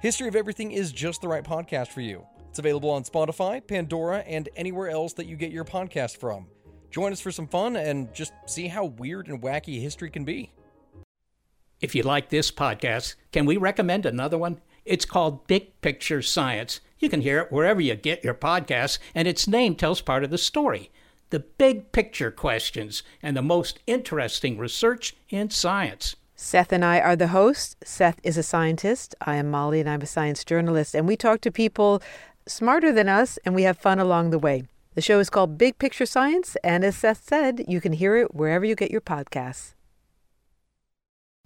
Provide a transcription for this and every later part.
History of Everything is just the right podcast for you. It's available on Spotify, Pandora, and anywhere else that you get your podcast from. Join us for some fun and just see how weird and wacky history can be. If you like this podcast, can we recommend another one? It's called Big Picture Science. You can hear it wherever you get your podcasts, and its name tells part of the story the big picture questions and the most interesting research in science. Seth and I are the hosts. Seth is a scientist. I am Molly, and I'm a science journalist. And we talk to people smarter than us, and we have fun along the way. The show is called Big Picture Science, and as Seth said, you can hear it wherever you get your podcasts.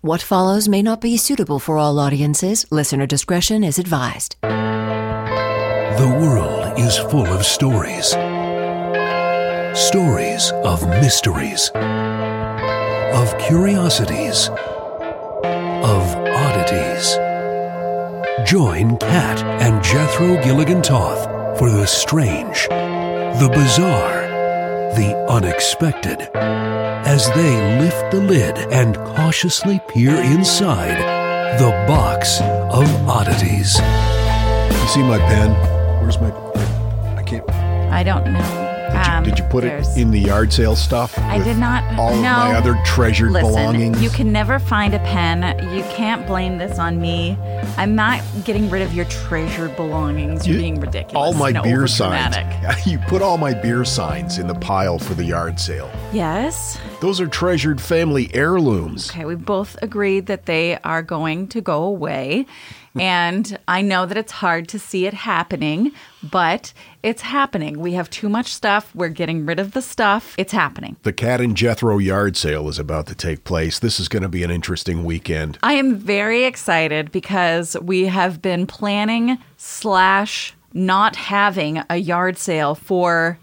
What follows may not be suitable for all audiences. Listener discretion is advised. The world is full of stories. Stories of mysteries, of curiosities, of oddities. Join Kat and Jethro Gilligan Toth for the strange, the bizarre, the unexpected as they lift the lid and cautiously peer inside the box of oddities. You see my pen? Where's my? I can't. I don't know. Did you, Um, did you put it in the yard sale stuff? I did not. All no. of my other treasured Listen, belongings. You can never find a pen. You can't blame this on me. I'm not getting rid of your treasured belongings. You're You- being ridiculous. All my No, beer signs. You put all my beer signs in the pile for the yard sale. Yes. Those are treasured family heirlooms. Okay, we both agreed that they are going to go away. and I know that it's hard to see it happening, but it's happening. We have too much stuff. We're getting rid of the stuff. It's happening. The Cat and Jethro yard sale is about to take place. This is going to be an interesting weekend. I am very excited because we have been planning slash not having a yard sale for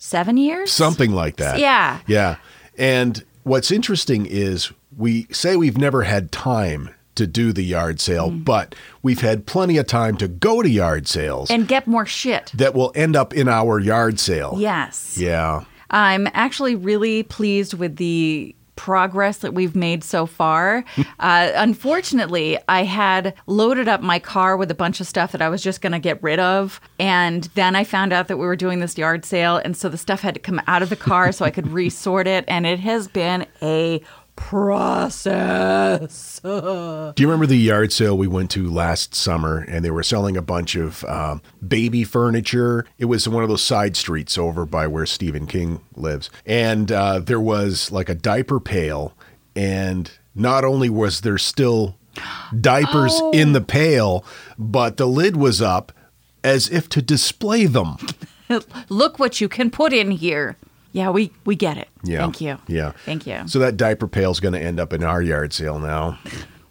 seven years. Something like that. Yeah. Yeah. And what's interesting is we say we've never had time to do the yard sale, Mm. but we've had plenty of time to go to yard sales and get more shit. that will end up in our yard sale. Yes. Yeah. I'm actually really pleased with the progress that we've made so far. uh, unfortunately, I had loaded up my car with a bunch of stuff that I was just going to get rid of. And then I found out that we were doing this yard sale. And so the stuff had to come out of the car so I could resort it. And it has been a process. Do you remember the yard sale we went to last summer and they were selling a bunch of um, baby furniture? It was one of those side streets over by where Stephen King lives. And uh, there was like a diaper pail. And not only was there still diapers in the pail, but the lid was up as if to display them. Look what you can put in here. Yeah, we, we get it. Yeah. Thank you. Yeah. Thank you. So that diaper pail's going to end up in our yard sale now.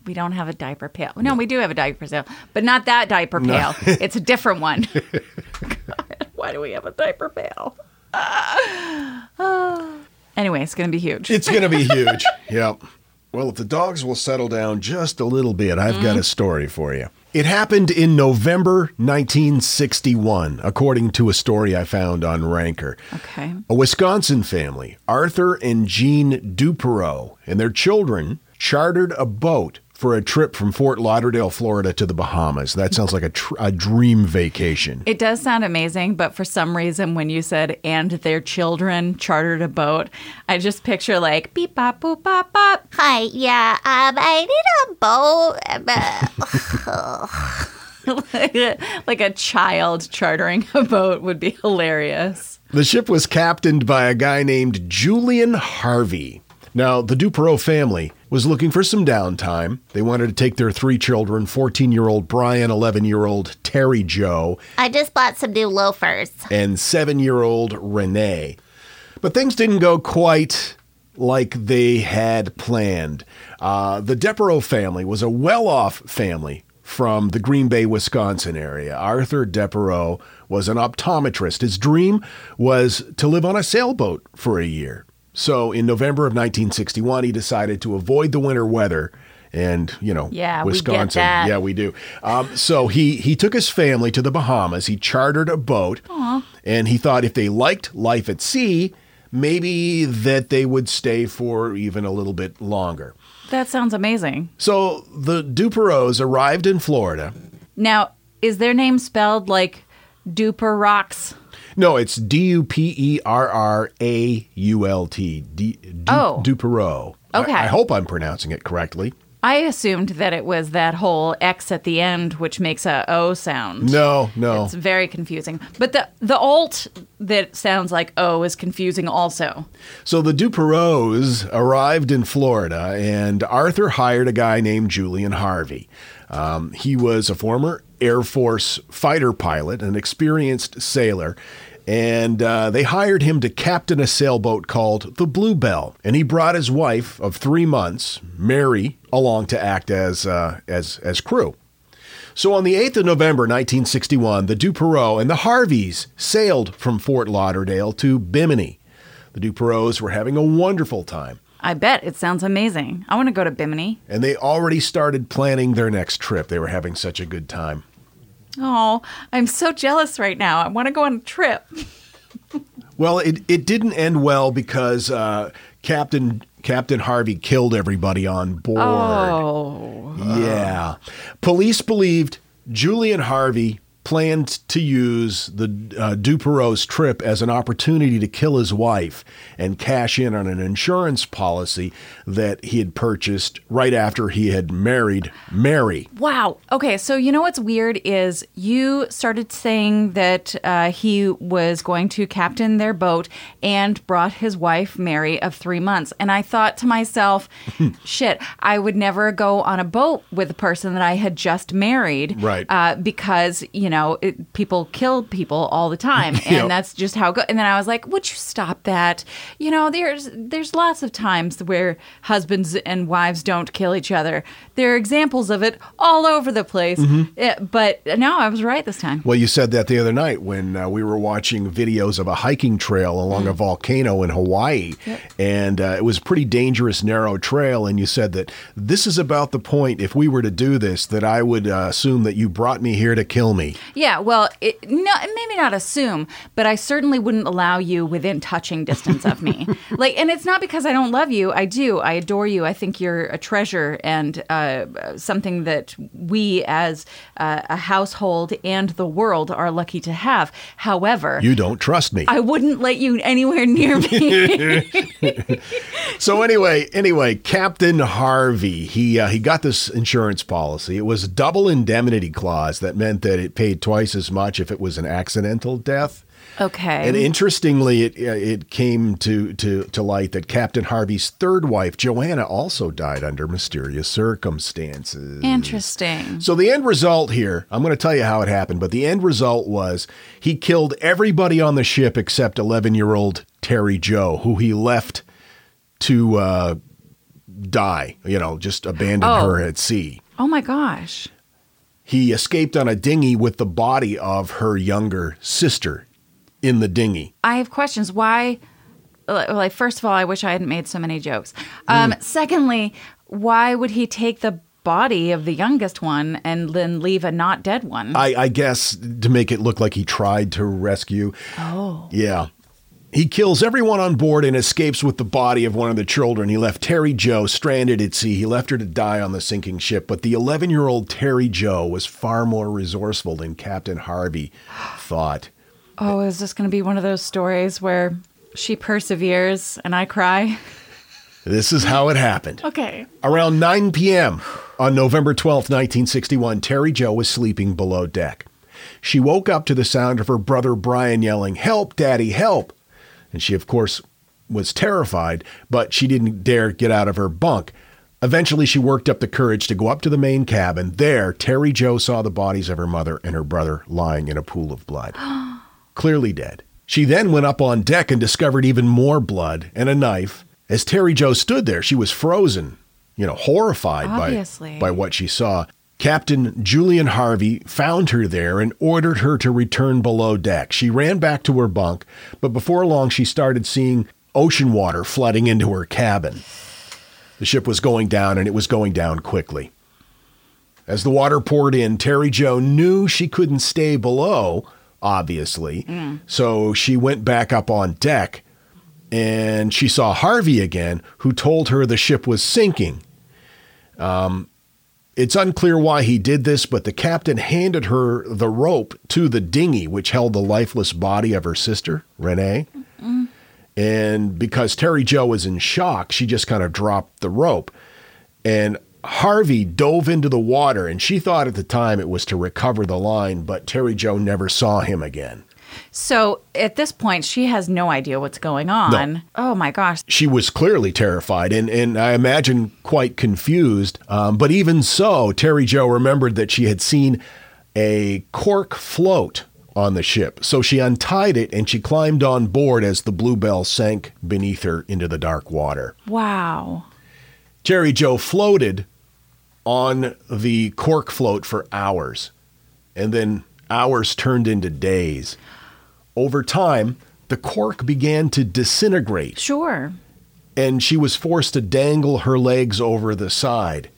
We don't have a diaper pail. No, we do have a diaper pail, but not that diaper pail. it's a different one. God, why do we have a diaper pail? anyway, it's going to be huge. It's going to be huge. yep. Well, if the dogs will settle down just a little bit, I've got a mm-hmm. story for you. It happened in November 1961, according to a story I found on Ranker. Okay. A Wisconsin family, Arthur and Jean Duperrault, and their children chartered a boat for a trip from Fort Lauderdale, Florida to the Bahamas. That sounds like a, tr- a dream vacation. It does sound amazing, but for some reason, when you said and their children chartered a boat, I just picture like beep bop boop bop bop. Hi, yeah, um, I need a boat. like a child chartering a boat would be hilarious. The ship was captained by a guy named Julian Harvey. Now, the Duperrault family was looking for some downtime. They wanted to take their three children 14 year old Brian, 11 year old Terry Joe, I just bought some new loafers. and seven year old Renee. But things didn't go quite like they had planned. Uh, the Duperrault family was a well off family from the Green Bay, Wisconsin area. Arthur Duperrault was an optometrist. His dream was to live on a sailboat for a year. So in November of 1961, he decided to avoid the winter weather. And you know, Yeah, we get Wisconsin. that. Yeah, we do. Um, so he he took his family to the Bahamas. He chartered a boat, and he thought if they liked life at sea, maybe that they would stay for even a little bit longer. That sounds amazing. So the Duperraults arrived in Florida. Now, is their name spelled like Duper Rocks? No, it's D U P E R R A U L T. Oh. Duperrault. Okay. I hope I'm pronouncing it correctly. I assumed that it was that whole X at the end, which makes a O sound. No, no. It's very confusing. But the the alt that sounds like O is confusing also. So the Duperraults arrived in Florida, and Arthur hired a guy named Julian Harvey. Um, he was a former Air Force fighter pilot, an experienced sailor, and uh, they hired him to captain a sailboat called the Bluebell. And he brought his wife of three months, Mary, along to act as uh, as as crew. So on the 8th of November 1961, the Duperrault and the Harveys sailed from Fort Lauderdale to Bimini. The Duperraults were having a wonderful time, I bet it sounds amazing. I want to go to Bimini. and they already started planning their next trip. They were having such a good time. Oh, I'm so jealous right now. I want to go on a trip. Well, it, it didn't end well because uh, Captain Captain Harvey killed everybody on board. Oh. Yeah. Police believed Julian Harvey planned to use the uh, Duperrault's trip as an opportunity to kill his wife and cash in on an insurance policy that he had purchased right after he had married Mary. Wow. Okay, so you know what's weird is you started saying that uh, he was going to captain their boat and brought his wife Mary of three months, and I thought to myself, "Shit, I would never go on a boat with a person that I had just married, Right. Uh, because you know it, people kill people all the time, and Yep. that's just how it goes." And then I was like, "Would you stop that? You know, there's there's lots of times where husbands and wives don't kill each other. There are examples of it all over the place. Eh, but no, I was right this time. Well, you said that the other night when uh, we were watching videos of a hiking trail along a volcano in Hawaii. And uh, it was a pretty dangerous, narrow trail. And you said that this is about the point, if we were to do this, that I would uh, assume that you brought me here to kill me. Yeah, well, it, no, maybe not assume, but I certainly wouldn't allow you within touching distance of me. like, and it's not because I don't love you. I do. I adore you. I think you're a treasure and uh, something that we, as uh, a household and the world, are lucky to have. However, You don't trust me. I wouldn't let you anywhere near me. So anyway, anyway, Captain Harvey, he uh, he got this insurance policy. It was a double indemnity clause that meant that it paid twice as much if it was an accidental death. okay. And interestingly, it it came to, to to light that Captain Harvey's third wife, Joanna, also died under mysterious circumstances. Interesting. So the end result here, I'm going to tell you how it happened, but the end result was he killed everybody on the ship except 11-year-old Terry Joe, who he left to uh, die. You know, just abandoned Oh. her at sea. Oh my gosh. He escaped on a dinghy with the body of her younger sister in the dinghy. I have questions. Why? Like, first of all, I wish I hadn't made so many jokes. Um, Secondly, why would he take the body of the youngest one and then leave a not dead one? I, I guess to make it look like he tried to rescue. Oh. Yeah. He kills everyone on board and escapes with the body of one of the children. He left Terry Joe stranded at sea. He left her to die on the sinking ship. But the 11 year old Terry Joe was far more resourceful than Captain Harvey thought. oh, is this going to be one of those stories where she perseveres and I cry? This is how it happened. Okay. Around 9 p.m. on November 12th, 1961, Terry Joe was sleeping below deck. She woke up to the sound of her brother Brian yelling, Help, Daddy, help! And she, of course, was terrified, but she didn't dare get out of her bunk. Eventually, she worked up the courage to go up to the main cabin. There, Terry Joe saw the bodies of her mother and her brother lying in a pool of blood, clearly dead. She then went up on deck and discovered even more blood and a knife. As Terry Joe stood there, she was frozen, you know, horrified by, by what she saw. Captain Julian Harvey found her there and ordered her to return below deck. She ran back to her bunk, but before long she started seeing ocean water flooding into her cabin. The ship was going down and it was going down quickly. As the water poured in, Terry Joe knew she couldn't stay below, obviously. So she went back up on deck and she saw Harvey again, who told her the ship was sinking. Um, it's unclear why he did this, but the captain handed her the rope to the dinghy, which held the lifeless body of her sister, Renee. And because Terry Joe was in shock, she just kind of dropped the rope. And Harvey dove into the water, and she thought at the time it was to recover the line, but Terry Joe never saw him again. So at this point, she has no idea what's going on. Oh my gosh. She was clearly terrified and, and I imagine quite confused. Um, but even so, Terry Joe remembered that she had seen a cork float on the ship. So she untied it and she climbed on board as the Bluebell sank beneath her into the dark water. Wow. Terry Joe floated on the cork float for hours, and then hours turned into days. Over time, the cork began to disintegrate, Sure. and she was forced to dangle her legs over the side.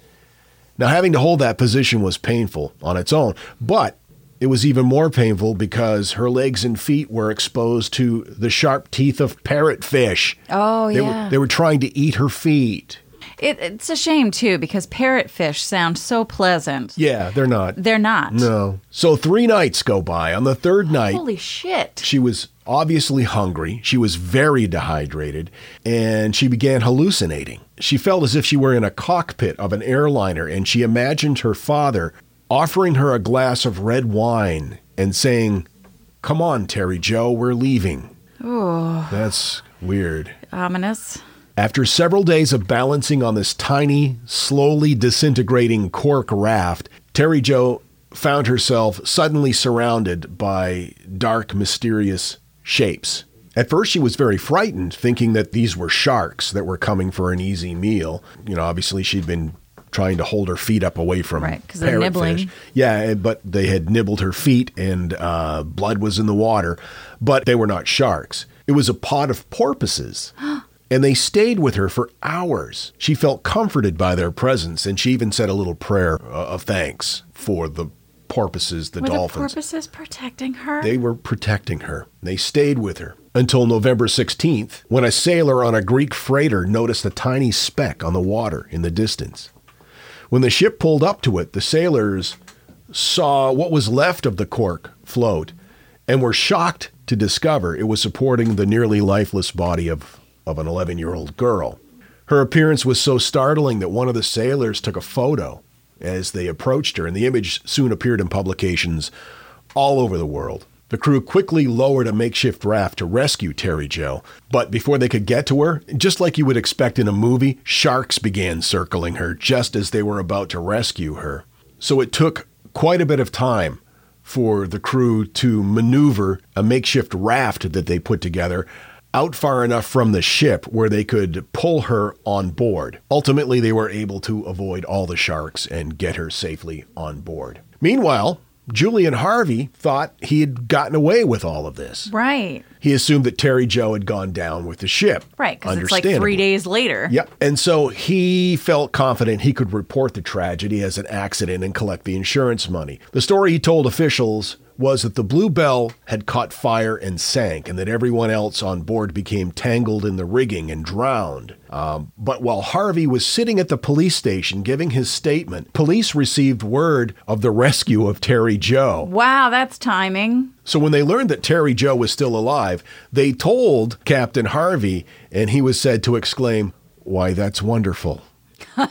Now, having to hold that position was painful on its own, but it was even more painful because her legs and feet were exposed to the sharp teeth of parrotfish. Oh, They, yeah. were, they were trying to eat her feet. It, it's a shame too because parrotfish sound so pleasant. Yeah, they're not. They're not. No. So three nights go by. On the third night, Holy shit. she was obviously hungry. She was very dehydrated, and she began hallucinating. She felt as if she were in a cockpit of an airliner, and she imagined her father offering her a glass of red wine and saying, Come on, Terry Joe, we're leaving. Oh. That's weird. Ominous. After several days of balancing on this tiny, slowly disintegrating cork raft, Terry Joe found herself suddenly surrounded by dark, mysterious shapes. At first, she was very frightened, thinking that these were sharks that were coming for an easy meal. You know, obviously, she'd been trying to hold her feet up away from Right, 'cause they're nibbling. Yeah, but they had nibbled her feet and uh, blood was in the water, but they were not sharks. It was a pod of porpoises. And they stayed with her for hours. She felt comforted by their presence, and she even said a little prayer uh, of thanks for the porpoises, the Were dolphins. the porpoises protecting her? They were protecting her. They stayed with her until November 16th, when a sailor on a Greek freighter noticed a tiny speck on the water in the distance. When the ship pulled up to it, the sailors saw what was left of the cork float and were shocked to discover it was supporting the nearly lifeless body of, of an 11 year old girl. Her appearance was so startling that one of the sailors took a photo as they approached her, and the image soon appeared in publications all over the world. The crew quickly lowered a makeshift raft to rescue Terry Joe, but before they could get to her, just like you would expect in a movie, sharks began circling her just as they were about to rescue her. So it took quite a bit of time for the crew to maneuver a makeshift raft that they put together out far enough from the ship where they could pull her on board. Ultimately, they were able to avoid all the sharks and get her safely on board. Meanwhile, Julian Harvey thought he had gotten away with all of this. right. He assumed that Terry Joe had gone down with the ship. Right. Because it's like three days later. Yep. And so he felt confident he could report the tragedy as an accident and collect the insurance money. The story he told officials was that the Bluebell had caught fire and sank, and that everyone else on board became tangled in the rigging and drowned. Um, but while Harvey was sitting at the police station giving his statement, police received word of the rescue of Terry Joe. Wow, that's timing. So when they learned that Terry Joe was still alive, they told Captain Harvey, and he was said to exclaim, Why, that's wonderful.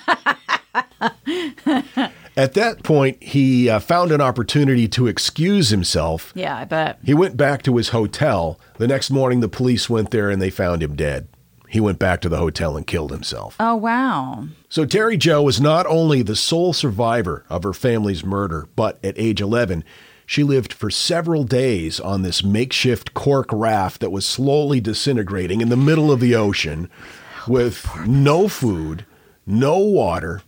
At that point, he uh, found an opportunity to excuse himself. Yeah, I bet. He went back to his hotel. The next morning, the police went there and they found him dead. He went back to the hotel and killed himself. Oh, wow. So Terry Joe was not only the sole survivor of her family's murder, but at age 11, she lived for several days on this makeshift cork raft that was slowly disintegrating in the middle of the ocean with no food, no water,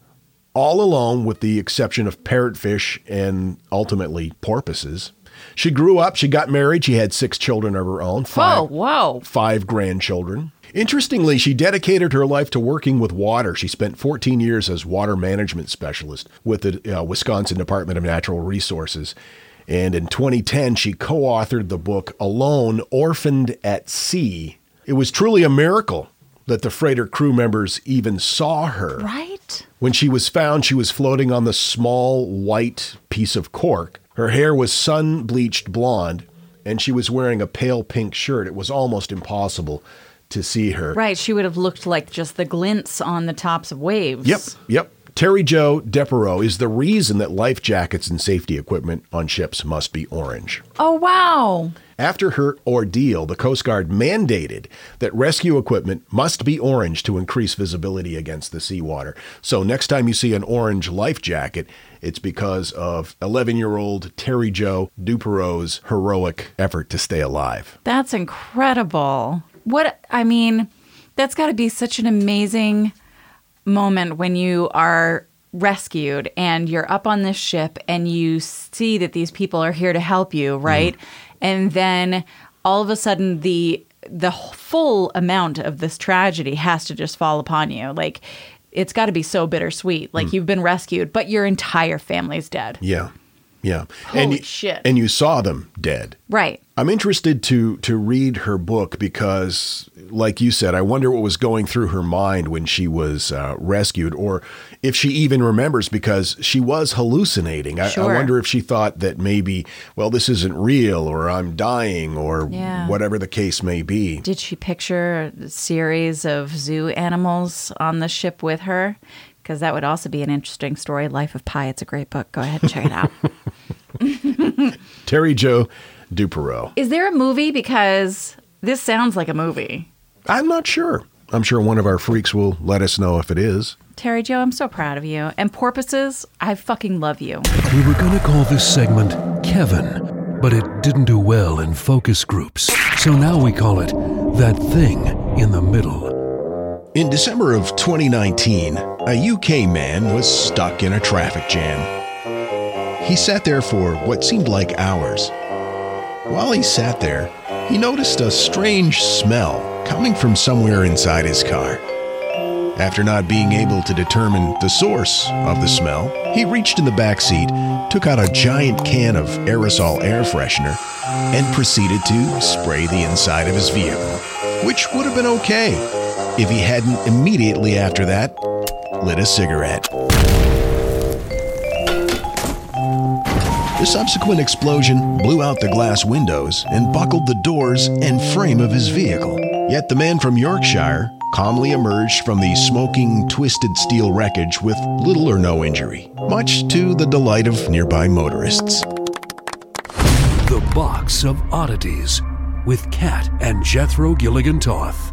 all alone with the exception of parrotfish and ultimately porpoises. She grew up, she got married, she had six children of her own, Whoa, five, whoa. five grandchildren. Interestingly, she dedicated her life to working with water. She spent 14 years as water management specialist with the uh, Wisconsin Department of Natural Resources. And in 2010, she co authored the book Alone, Orphaned at Sea. It was truly a miracle that the freighter crew members even saw her. Right? When she was found, she was floating on the small white piece of cork. Her hair was sun bleached blonde, and she was wearing a pale pink shirt. It was almost impossible to see her. Right. She would have looked like just the glints on the tops of waves. Yep, yep. Terry Joe Duperrault is the reason that life jackets and safety equipment on ships must be orange. Oh, wow. After her ordeal, the Coast Guard mandated that rescue equipment must be orange to increase visibility against the seawater. So next time you see an orange life jacket, it's because of 11 year old Terry Joe Duperrault's heroic effort to stay alive. That's incredible. What, I mean, that's got to be such an amazing moment when you are rescued and you're up on this ship and you see that these people are here to help you, mm-hmm. right? And then all of a sudden the the full amount of this tragedy has to just fall upon you. Like it's got to be so bittersweet. Like mm. you've been rescued, but your entire family's dead. Yeah. Yeah. Holy and, y- shit. And you saw them dead. Right. I'm interested to to read her book because, like you said, I wonder what was going through her mind when she was uh, rescued, or if she even remembers because she was hallucinating. I, Sure. I wonder if she thought that maybe, well, this isn't real, or I'm dying, or Yeah. whatever the case may be. Did she picture a series of zoo animals on the ship with her? Because that would also be an interesting story. Life of Pi. It's a great book. Go ahead and check it out. Terry Joe Duperrault. Is there a movie? Because this sounds like a movie. I'm not sure. I'm sure one of our freaks will let us know if it is. Terry Joe, I'm so proud of you. And porpoises, I fucking love you. We were going to call this segment Kevin, but it didn't do well in focus groups. So now we call it That Thing in the Middle. In December of 2019, a UK man was stuck in a traffic jam. He sat there for what seemed like hours. While he sat there, he noticed a strange smell coming from somewhere inside his car. After not being able to determine the source of the smell, he reached in the back seat, took out a giant can of aerosol air freshener, and proceeded to spray the inside of his vehicle, which would have been okay if he hadn't immediately after that lit a cigarette. The subsequent explosion blew out the glass windows and buckled the doors and frame of his vehicle. Yet the man from Yorkshire calmly emerged from the smoking, twisted steel wreckage with little or no injury, much to the delight of nearby motorists. The Box of Oddities with Kat and Jethro Gilligan Toth.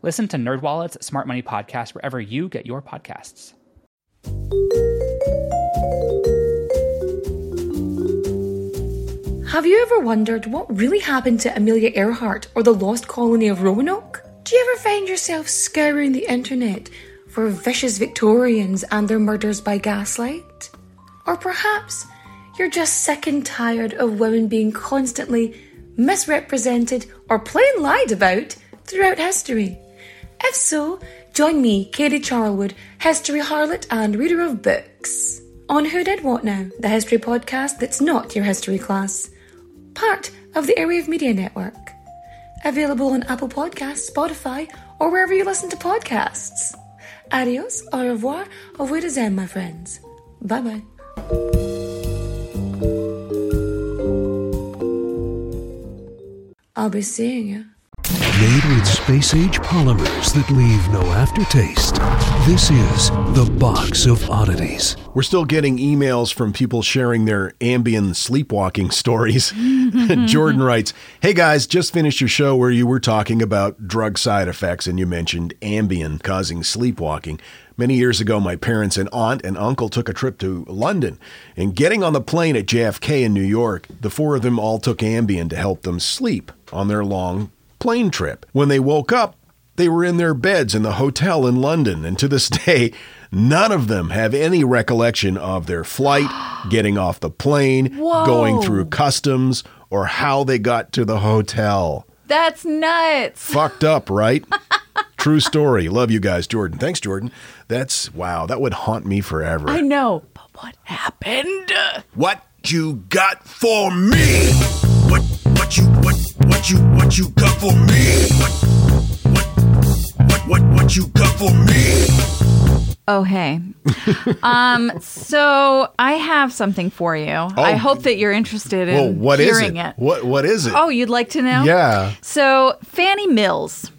Listen to NerdWallet's Smart Money Podcast wherever you get your podcasts. Have you ever wondered what really happened to Amelia Earhart or the lost colony of Roanoke? Do you ever find yourself scouring the internet for vicious Victorians and their murders by gaslight? Or perhaps you're just sick and tired of women being constantly misrepresented or plain lied about throughout history. If so, join me, Katie Charlwood, history harlot and reader of books, on Who Did What Now, the history podcast that's not your history class part of the Airwave Media Network. Available on Apple Podcasts, Spotify, or wherever you listen to podcasts. Adios, au revoir, au revoir, my friends. Bye bye. I'll be seeing you. Made with space age polymers that leave no aftertaste. This is The Box of Oddities. We're still getting emails from people sharing their Ambien sleepwalking stories. Jordan writes Hey guys, just finished your show where you were talking about drug side effects and you mentioned Ambien causing sleepwalking. Many years ago, my parents and aunt and uncle took a trip to London. And getting on the plane at JFK in New York, the four of them all took Ambien to help them sleep on their long plane trip. When they woke up, they were in their beds in the hotel in London, and to this day, none of them have any recollection of their flight, getting off the plane, Whoa. going through customs, or how they got to the hotel. That's nuts. Fucked up, right? True story. Love you guys, Jordan. Thanks, Jordan. That's wow, that would haunt me forever. I know. But what happened? What you got for me? What you what you got for me? What what what what, what you got for me? Oh, hey. um, so I have something for you. I hope that you're interested in Oh. Well, what is hearing it? it. What what is it? Oh, you'd like to know? Yeah. So Fanny Mills.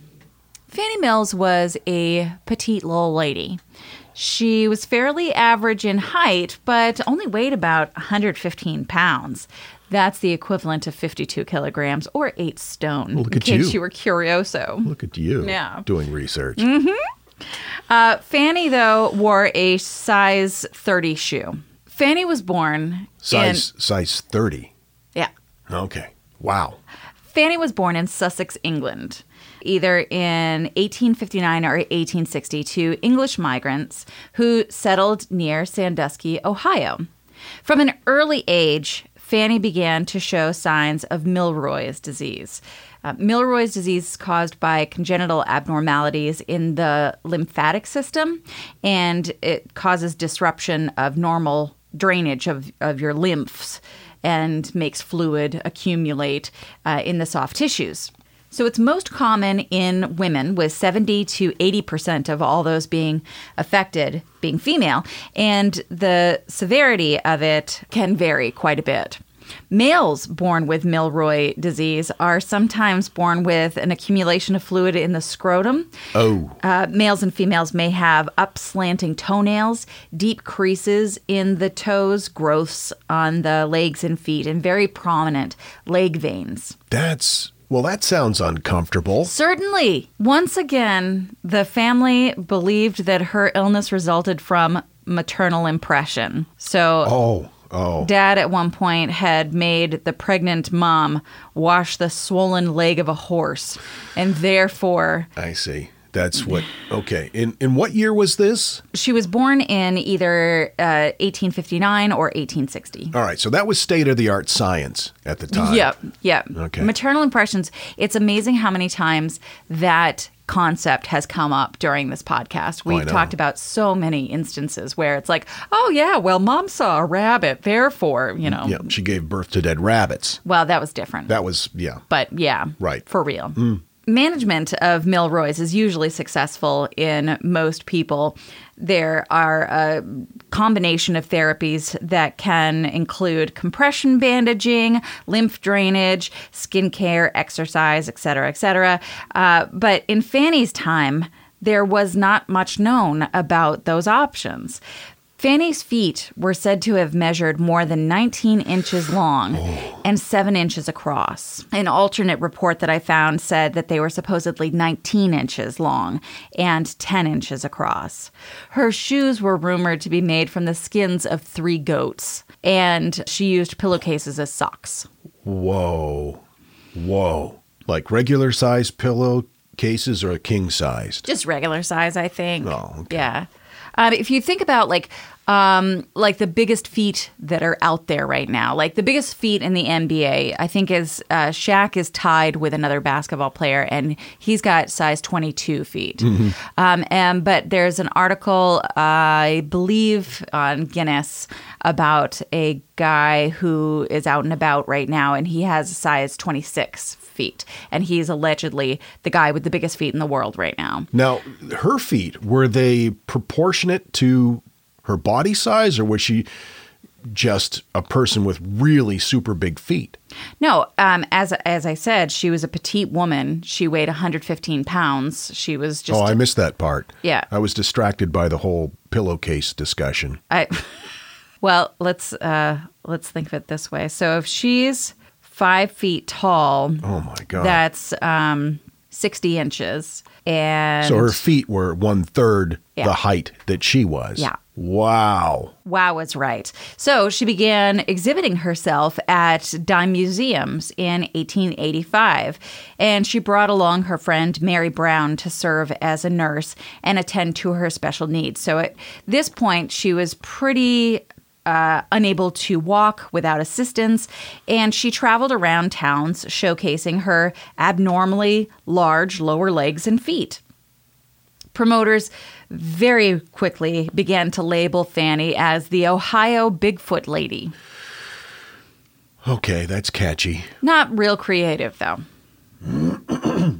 Fanny Mills was a petite little lady. She was fairly average in height, but only weighed about 115 pounds. That's the equivalent of 52 kilograms or eight stone. Look in at case you. you were curioso. Look at you Yeah. doing research. Uh, Fanny, though, wore a size 30 shoe. Fanny was born Size in. size 30. Yeah. Okay. Wow. Fanny was born in Sussex, England, either in 1859 or 1860 to English migrants who settled near Sandusky, Ohio. From an early age, Fanny began to show signs of Milroy's disease. Uh, Milroy's disease is caused by congenital abnormalities in the lymphatic system, and it causes disruption of normal drainage of, of your lymphs and makes fluid accumulate uh, in the soft tissues. So it's most common in women, with 70 to 80% of all those being affected being female, and the severity of it can vary quite a bit. Males born with Milroy disease are sometimes born with an accumulation of fluid in the scrotum. Oh. Uh, males and females may have upslanting toenails, deep creases in the toes, growths on the legs and feet, and very prominent leg veins. That's well, that sounds uncomfortable. Certainly. Once again, the family believed that her illness resulted from maternal impression. So, Oh, oh. dad at one point had made the pregnant mom wash the swollen leg of a horse, and therefore I see. That's what. Okay. In in what year was this? she was born in either uh, 1859 or 1860. All right. So that was state of the art science at the time. Yep, yep. Okay. Maternal impressions. It's amazing how many times that concept has come up during this podcast. Oh, We've talked about so many instances where it's like, oh yeah, well, mom saw a rabbit, therefore, you know. Yeah. She gave birth to dead rabbits. Well, that was different. That was yeah. but yeah, Right. for real. Mm. Management of Milroy's is usually successful in most people. There are a combination of therapies that can include compression bandaging, lymph drainage, skincare, exercise, etc., etc. Uh, but in Fanny's time, there was not much known about those options. Fanny's feet were said to have measured more than 19 inches long oh. and 7 inches across. An alternate report that I found said that they were supposedly 19 inches long and 10 inches across. Her shoes were rumored to be made from the skins of three goats. and she used pillowcases as socks. Whoa. Whoa. Like regular size pillow cases or king sized? Just regular size, I think. Oh, okay. Yeah. Um, if you think about like um, like the biggest feet that are out there right now, like the biggest feet in the NBA, I think is uh, Shaq is tied with another basketball player, and he's got size 22 feet. Um, and but there's an article, I believe, on Guinness about a guy who is out and about right now, and he has a size 26 feet, and he's allegedly the guy with the biggest feet in the world right now. Now, her feet, were they proportionate to her body size or was she just a person with really super big feet? No, um, as as I said, she was a petite woman. She weighed 115 pounds. She was just. oh, I missed that part. Yeah. I was distracted by the whole pillowcase discussion. I, well, let's uh, let's think of it this way. So if she's five feet tall, Oh my God. that's um, 60 inches, and so her feet were one third Yeah. the height that she was. Yeah. Wow. Wow was right. So she began exhibiting herself at dime museums in 1885, and she brought along her friend Mary Brown to serve as a nurse and attend to her special needs. So at this point, she was pretty uh, unable to walk without assistance, and she traveled around towns showcasing her abnormally large lower legs and feet. Promoters very quickly began to label Fanny as the Ohio Bigfoot Lady. Okay, that's catchy. Not real creative, though.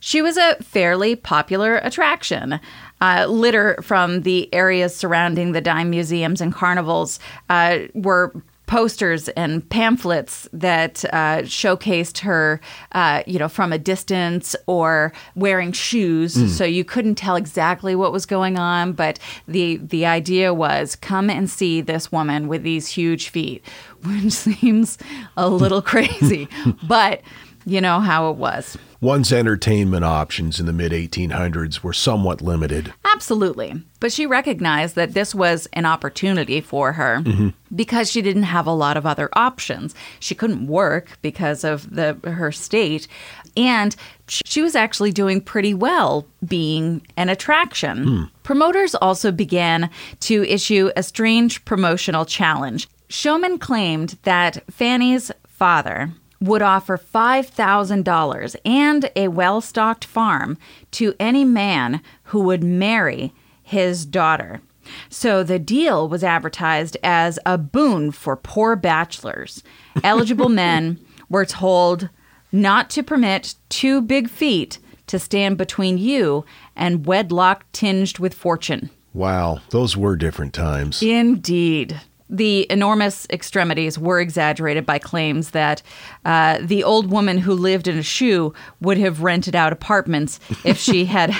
she was a fairly popular attraction. Uh, litter from the areas surrounding the dime museums and carnivals uh, were posters and pamphlets that uh, showcased her, uh, you know, from a distance or wearing shoes, Mm. so you couldn't tell exactly what was going on. But the the idea was, come and see this woman with these huge feet, which seems a little crazy, but you know how it was. One's entertainment options in the mid 1800s were somewhat limited. Absolutely. But she recognized that this was an opportunity for her Mhm. because she didn't have a lot of other options. She couldn't work because of the her state and she was actually doing pretty well being an attraction. Hmm. Promoters also began to issue a strange promotional challenge. Showman claimed that Fanny's father would offer $5,000 and a well stocked farm to any man who would marry his daughter. So the deal was advertised as a boon for poor bachelors. Eligible men were told not to permit two big feet to stand between you and wedlock tinged with fortune. Wow, those were different times. Indeed. The enormous extremities were exaggerated by claims that uh, the old woman who lived in a shoe would have rented out apartments if she had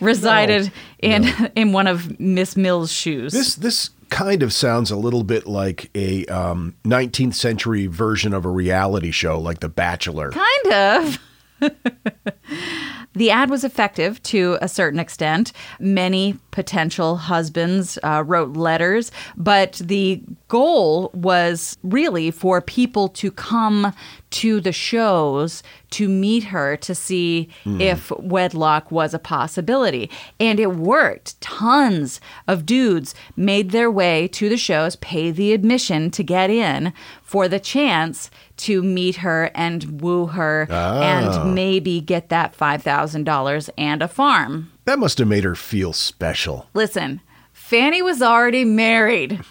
resided in in one of Miss Mill's shoes. This this kind of sounds a little bit like a um, 19th century version of a reality show like The Bachelor. Kind of. the ad was effective to a certain extent. Many potential husbands uh, wrote letters, but the goal was really for people to come to the shows to meet her to see Hmm. if wedlock was a possibility. And it worked. Tons of dudes made their way to the shows, pay the admission to get in for the chance to meet her and woo her Ah. and maybe get that $5,000 and a farm. That must have made her feel special. Listen, Fanny was already married.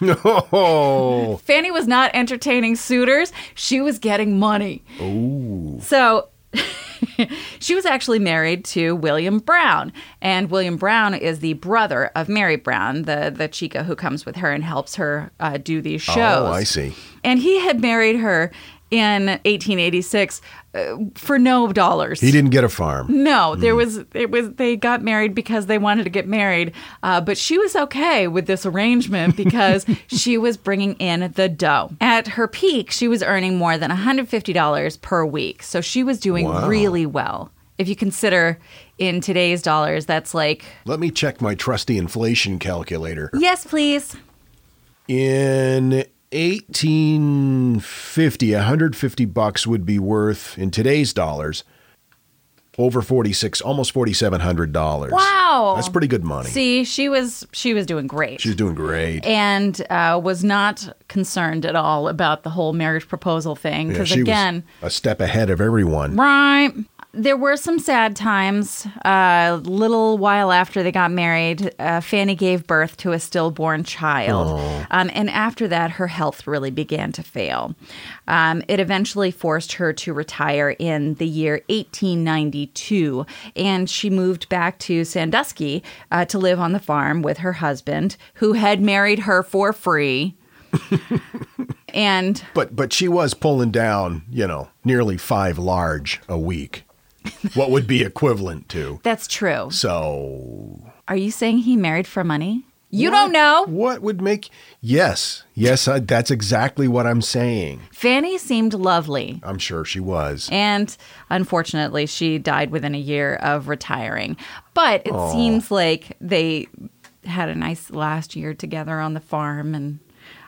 Oh. Fanny was not entertaining suitors, she was getting money. Ooh. So she was actually married to William Brown, and William Brown is the brother of Mary Brown, the the chica who comes with her and helps her uh, do these shows. Oh, I see. And he had married her in 1886 uh, for no dollars. He didn't get a farm. No, there was it was they got married because they wanted to get married, uh, but she was okay with this arrangement because she was bringing in the dough. At her peak, she was earning more than one hundred fifty dollars per week, so she was doing Wow. really well. If you consider in today's dollars, that's like Let me check my trusty inflation calculator. yes, please. In 1850, 150 bucks would be worth in today's dollars over 46, almost $4700. Wow. That's pretty good money. See, she was she was doing great. She's doing great. and uh, was not concerned at all about the whole marriage proposal thing. Yeah, Because was again, a step ahead of everyone. right, there were some sad times. A little while after they got married, uh, Fanny gave birth to a stillborn child. Um, and after that, her health really began to fail. Um, it eventually forced her to retire in the year 1892. And she moved back to Sandusky uh, to live on the farm with her husband, who had married her for free. and But but she was pulling down, you know, nearly five large a week. what would be equivalent to. that's true. So Are you saying he married for money? You don't know. what would make Yes. Yes, I, that's exactly what I'm saying. Fanny seemed lovely. I'm sure she was. And unfortunately, she died within a year of retiring. But it seems like they had a nice last year together on the farm and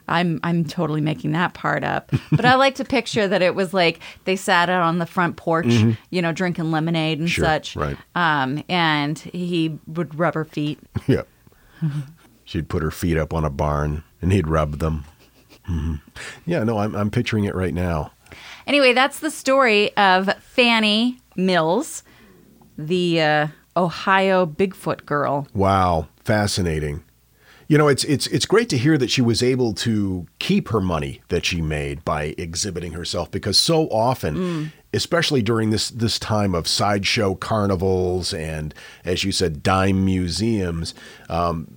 I'm I'm totally making that part up. But I like to picture that it was like they sat out on the front porch, you know, drinking lemonade and Sure, such. right. Um, and he would rub her feet. Yep. She'd put her feet up on a barn and he'd rub them. Mhm. Yeah, no, I'm, I'm picturing it right now. Anyway, that's the story of Fanny Mills, the uh, Ohio Bigfoot girl. Wow, fascinating. You know, it's it's it's great to hear that she was able to keep her money that she made by exhibiting herself because so often, especially during this this time of sideshow carnivals and as you said dime museums, um,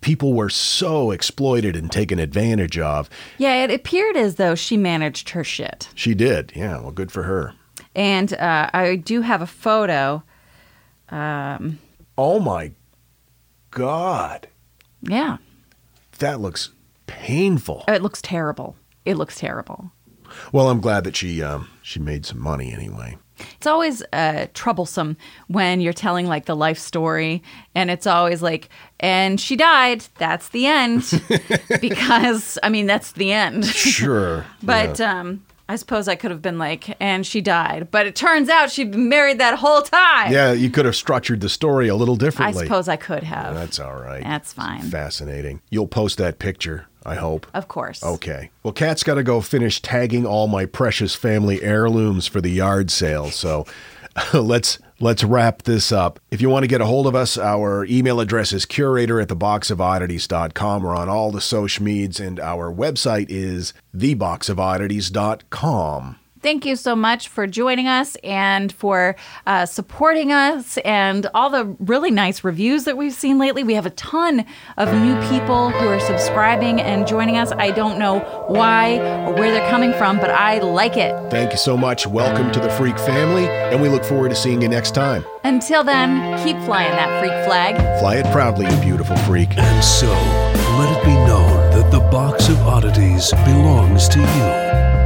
people were so exploited and taken advantage of. Yeah, it appeared as though she managed her shit. She did. Yeah, well good for her. And uh, I do have a photo. Um, Oh my god. Yeah, That looks painful. it looks terrible. It looks terrible. Well, I'm glad that she um, she made some money anyway. It's always uh, troublesome when you're telling like the life story, and it's always like, and she died. That's the end. because, I mean, that's the end. Sure. But yeah. um, I suppose I could have been like, and she died. But it turns out she'd been married that whole time. yeah, you could have structured the story a little differently. I suppose I could have. That's all right. That's fine. Fascinating. You'll post that picture, I hope. Of course. Okay. Well, Kat's got to go finish tagging all my precious family heirlooms for the yard sale. So let's let's wrap this up. If you want to get a hold of us, our email address is curator at theboxofoddities.com. We're on all the social medias, and our website is theboxofoddities.com. Thank you so much for joining us and for uh, supporting us and all the really nice reviews that we've seen lately. We have a ton of new people who are subscribing and joining us. I don't know why or where they're coming from, but I like it. Thank you so much. Welcome to the Freak family, and we look forward to seeing you next time. Until then, keep flying that freak flag. Fly it proudly, you beautiful freak. And so, let it be known that the box of oddities belongs to you,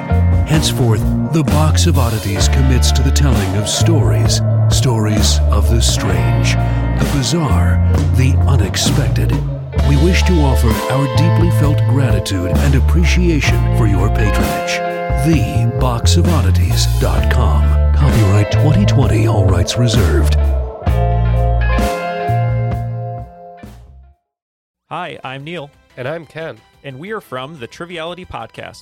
Henceforth, the Box of Oddities commits to the telling of stories. Stories of the strange, the bizarre, the unexpected. We wish to offer our deeply felt gratitude and appreciation for your patronage. TheBoxOfOddities.com. Copyright 2020, all rights reserved. Hi, I'm Neil. And I'm Ken. And we are from the Triviality Podcast,